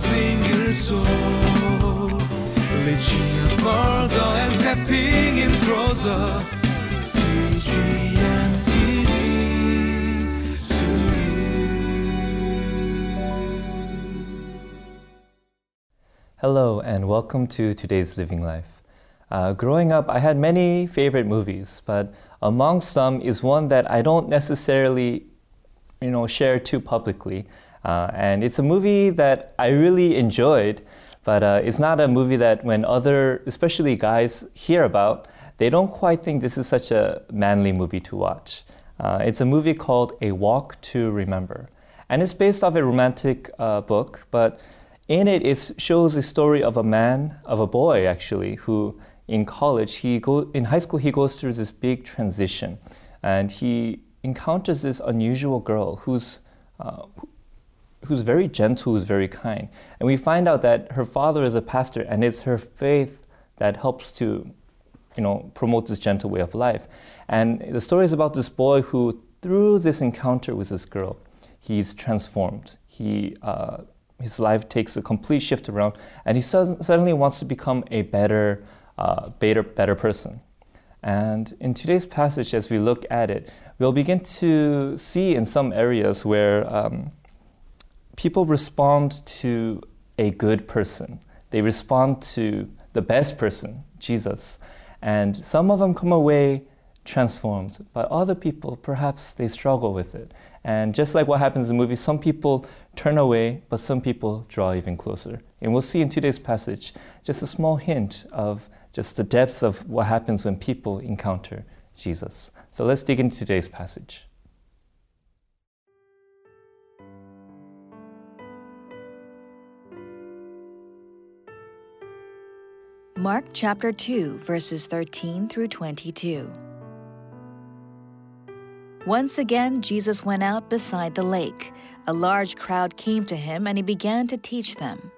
single soul, further and stepping in closer. Hello, and welcome to today's Living Life. Uh, growing up, I had many favorite movies, but amongst them is one that I don't necessarily, you know, share too publicly. Uh, and it's a movie that I really enjoyed, but uh, it's not a movie that when other, especially guys, hear about, they don't quite think this is such a manly movie to watch. Uh, it's a movie called A Walk to Remember. And it's based off a romantic uh, book, but in it, it shows a story of a man, of a boy actually, who in college, he go, in high school, he goes through this big transition. And he encounters this unusual girl who's, uh, who's very gentle, who's very kind. And we find out that her father is a pastor, and it's her faith that helps to you know, promote this gentle way of life. And the story is about this boy who, through this encounter with this girl, he's transformed. He uh, his life takes a complete shift around, and he suddenly wants to become a better, uh, better, better person. And in today's passage, as we look at it, we'll begin to see in some areas where um, people respond to a good person. They respond to the best person, Jesus. And some of them come away transformed, but other people, perhaps they struggle with it. And just like what happens in the movie, some people turn away, but some people draw even closer. And we'll see in today's passage just a small hint of just the depth of what happens when people encounter Jesus. So let's dig into today's passage. Mark chapter 2, verses 13 through 22. Once again, Jesus went out beside the lake. A large crowd came to him, and he began to teach them.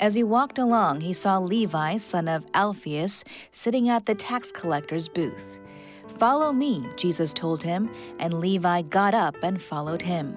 As he walked along, he saw Levi, son of Alphaeus, sitting at the tax collector's booth. Follow me, Jesus told him, and Levi got up and followed him.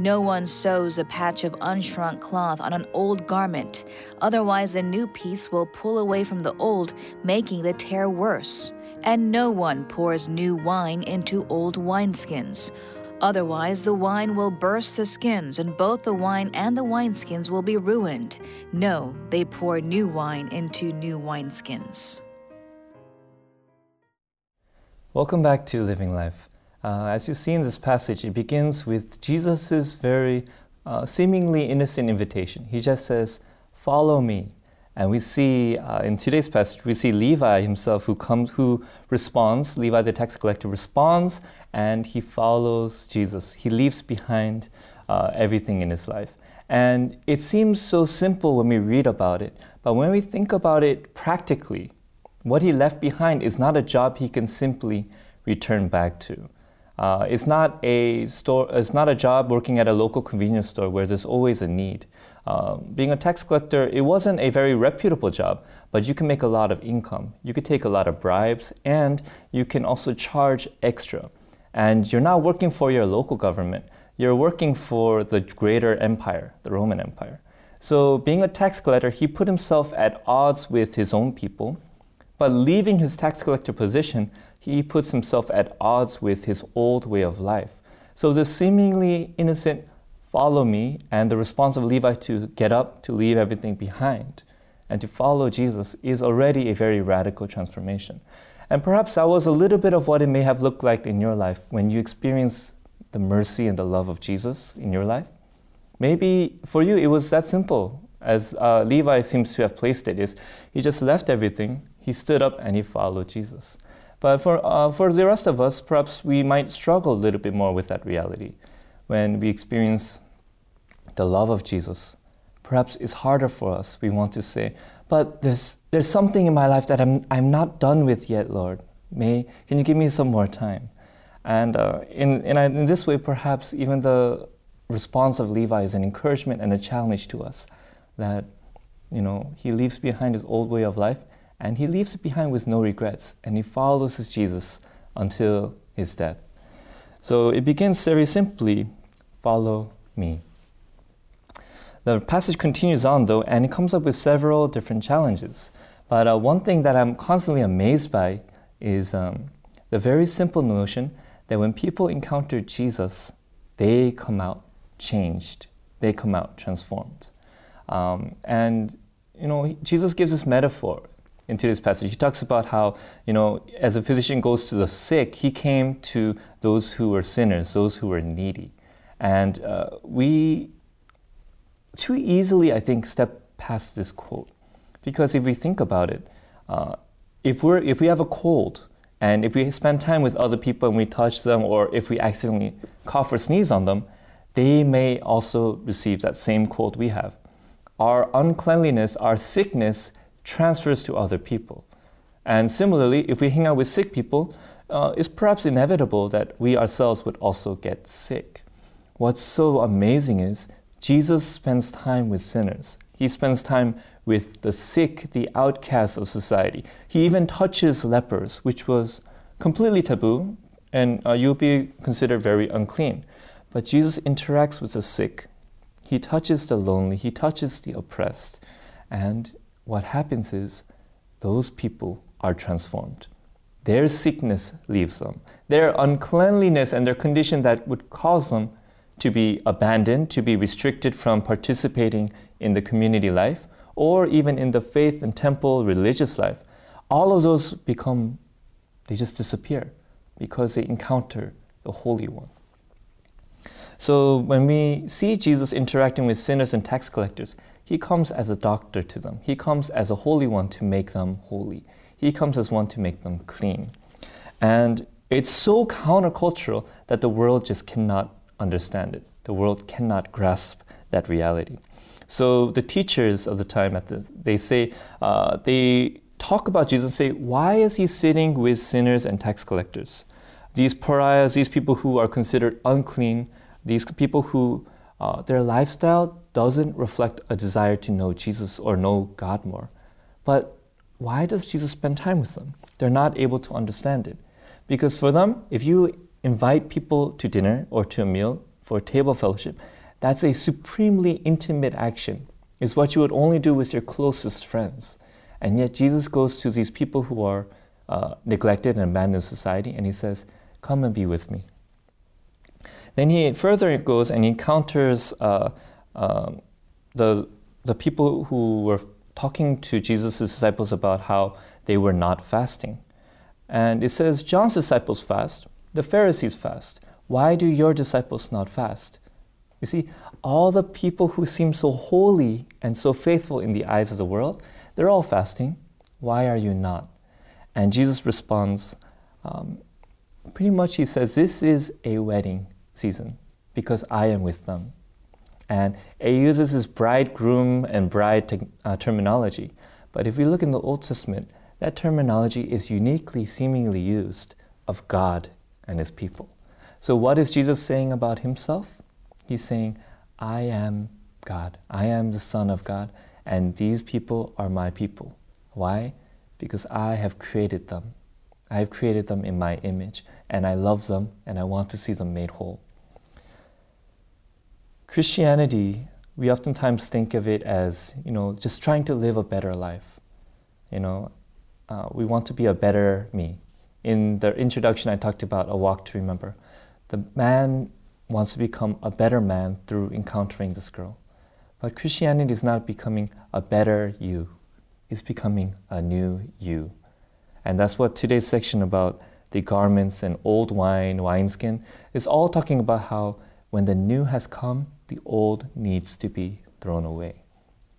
No one sews a patch of unshrunk cloth on an old garment, otherwise, a new piece will pull away from the old, making the tear worse. And no one pours new wine into old wineskins. Otherwise, the wine will burst the skins, and both the wine and the wineskins will be ruined. No, they pour new wine into new wineskins. Welcome back to Living Life. Uh, as you see in this passage, it begins with Jesus' very uh, seemingly innocent invitation. He just says, Follow me. And we see uh, in today's passage, we see Levi himself who comes, who responds. Levi, the tax collector, responds, and he follows Jesus. He leaves behind uh, everything in his life. And it seems so simple when we read about it, but when we think about it practically, what he left behind is not a job he can simply return back to. Uh, it's not a store. It's not a job working at a local convenience store where there's always a need. Uh, being a tax collector, it wasn't a very reputable job, but you can make a lot of income. You could take a lot of bribes, and you can also charge extra. And you're not working for your local government. You're working for the greater empire, the Roman Empire. So, being a tax collector, he put himself at odds with his own people. But leaving his tax collector position, he puts himself at odds with his old way of life. So the seemingly innocent follow me, and the response of Levi to get up, to leave everything behind, and to follow Jesus is already a very radical transformation. And perhaps that was a little bit of what it may have looked like in your life when you experienced the mercy and the love of Jesus in your life. Maybe for you it was that simple, as uh, Levi seems to have placed it, is he just left everything, he stood up and he followed Jesus. But for, uh, for the rest of us, perhaps we might struggle a little bit more with that reality. When we experience the love of Jesus, perhaps it's harder for us. We want to say, but there's, there's something in my life that I'm, I'm not done with yet, Lord. May, can you give me some more time? And uh, in, in, in this way, perhaps even the response of Levi is an encouragement and a challenge to us that, you know, he leaves behind his old way of life and he leaves it behind with no regrets and he follows his Jesus until his death. So it begins very simply follow me. The passage continues on though, and it comes up with several different challenges. But uh, one thing that I'm constantly amazed by is um, the very simple notion that when people encounter Jesus, they come out changed, they come out transformed. Um, and you know, Jesus gives this metaphor into this passage. He talks about how, you know, as a physician goes to the sick, he came to those who were sinners, those who were needy. And uh, we too easily, I think, step past this quote. Because if we think about it, uh, if, we're, if we have a cold, and if we spend time with other people and we touch them, or if we accidentally cough or sneeze on them, they may also receive that same cold we have. Our uncleanliness, our sickness, transfers to other people. And similarly, if we hang out with sick people, uh, it's perhaps inevitable that we ourselves would also get sick. What's so amazing is Jesus spends time with sinners. He spends time with the sick, the outcasts of society. He even touches lepers, which was completely taboo, and uh, you'll be considered very unclean. But Jesus interacts with the sick. He touches the lonely, he touches the oppressed, and what happens is those people are transformed. Their sickness leaves them. Their uncleanliness and their condition that would cause them to be abandoned, to be restricted from participating in the community life, or even in the faith and temple religious life, all of those become, they just disappear because they encounter the Holy One. So when we see Jesus interacting with sinners and tax collectors, he comes as a doctor to them. He comes as a holy one to make them holy. He comes as one to make them clean. And it's so countercultural that the world just cannot understand it. The world cannot grasp that reality. So the teachers of the time, at the, they say, uh, they talk about Jesus and say, why is he sitting with sinners and tax collectors? These pariahs, these people who are considered unclean, these people who uh, their lifestyle doesn't reflect a desire to know Jesus or know God more. But why does Jesus spend time with them? They're not able to understand it. Because for them, if you invite people to dinner or to a meal for table fellowship, that's a supremely intimate action. It's what you would only do with your closest friends. And yet Jesus goes to these people who are uh, neglected and abandoned in society and he says, Come and be with me. Then he further goes and encounters uh, um, the, the people who were talking to Jesus' disciples about how they were not fasting. And it says, John's disciples fast, the Pharisees fast. Why do your disciples not fast? You see, all the people who seem so holy and so faithful in the eyes of the world, they're all fasting. Why are you not? And Jesus responds, um, pretty much, he says, This is a wedding season because I am with them. And it uses this bridegroom and bride te- uh, terminology. But if we look in the Old Testament, that terminology is uniquely, seemingly used of God and his people. So, what is Jesus saying about himself? He's saying, I am God. I am the Son of God, and these people are my people. Why? Because I have created them. I have created them in my image, and I love them, and I want to see them made whole. Christianity, we oftentimes think of it as, you know, just trying to live a better life. You know, uh, we want to be a better me. In the introduction, I talked about a walk to remember. The man wants to become a better man through encountering this girl. But Christianity is not becoming a better you, it's becoming a new you. And that's what today's section about the garments and old wine, wineskin, is all talking about how when the new has come, the old needs to be thrown away.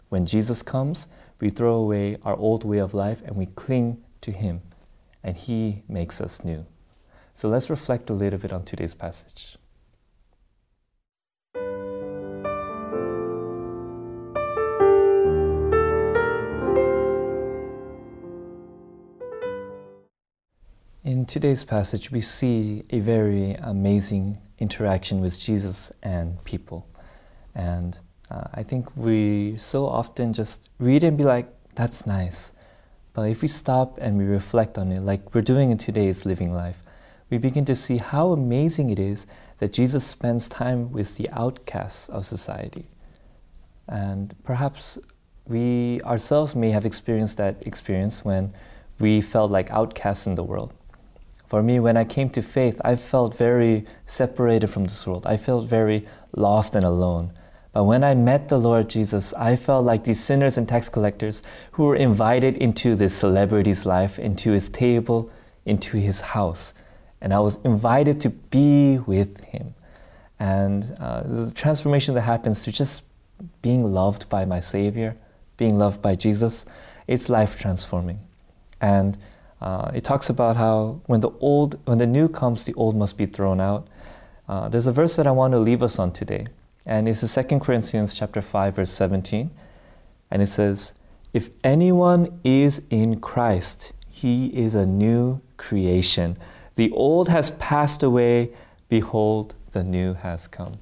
When Jesus comes, we throw away our old way of life and we cling to Him, and He makes us new. So let's reflect a little bit on today's passage. In today's passage, we see a very amazing interaction with Jesus and people. And uh, I think we so often just read and be like, that's nice. But if we stop and we reflect on it, like we're doing in today's living life, we begin to see how amazing it is that Jesus spends time with the outcasts of society. And perhaps we ourselves may have experienced that experience when we felt like outcasts in the world. For me, when I came to faith, I felt very separated from this world. I felt very lost and alone. But when I met the Lord Jesus, I felt like these sinners and tax collectors who were invited into this celebrity's life, into his table, into his house. And I was invited to be with him. And uh, the transformation that happens to just being loved by my Savior, being loved by Jesus, it's life transforming. And uh, it talks about how when the old, when the new comes, the old must be thrown out. Uh, there's a verse that I want to leave us on today, and it's 2 Corinthians chapter 5, verse 17. And it says, If anyone is in Christ, he is a new creation. The old has passed away, behold, the new has come.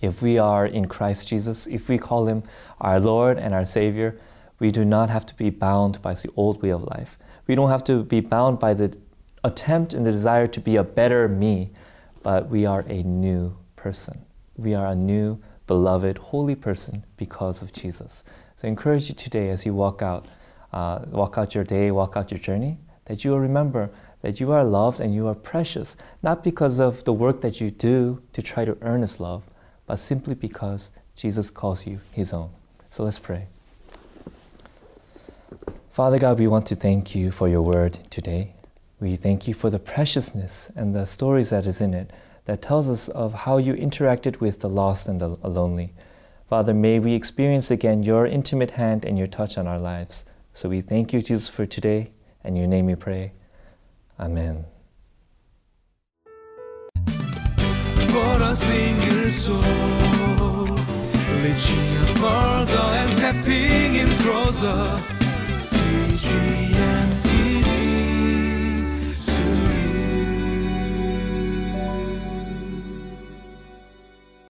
If we are in Christ Jesus, if we call him our Lord and our Savior, we do not have to be bound by the old way of life. We don't have to be bound by the attempt and the desire to be a better me, but we are a new person. We are a new, beloved, holy person because of Jesus. So I encourage you today as you walk out, uh, walk out your day, walk out your journey, that you will remember that you are loved and you are precious, not because of the work that you do to try to earn His love, but simply because Jesus calls you His own. So let's pray. Father God, we want to thank you for your word today. We thank you for the preciousness and the stories that is in it that tells us of how you interacted with the lost and the lonely. Father, may we experience again your intimate hand and your touch on our lives. So we thank you, Jesus, for today. In your name we pray. Amen. For a single soul, reaching further and stepping in closer.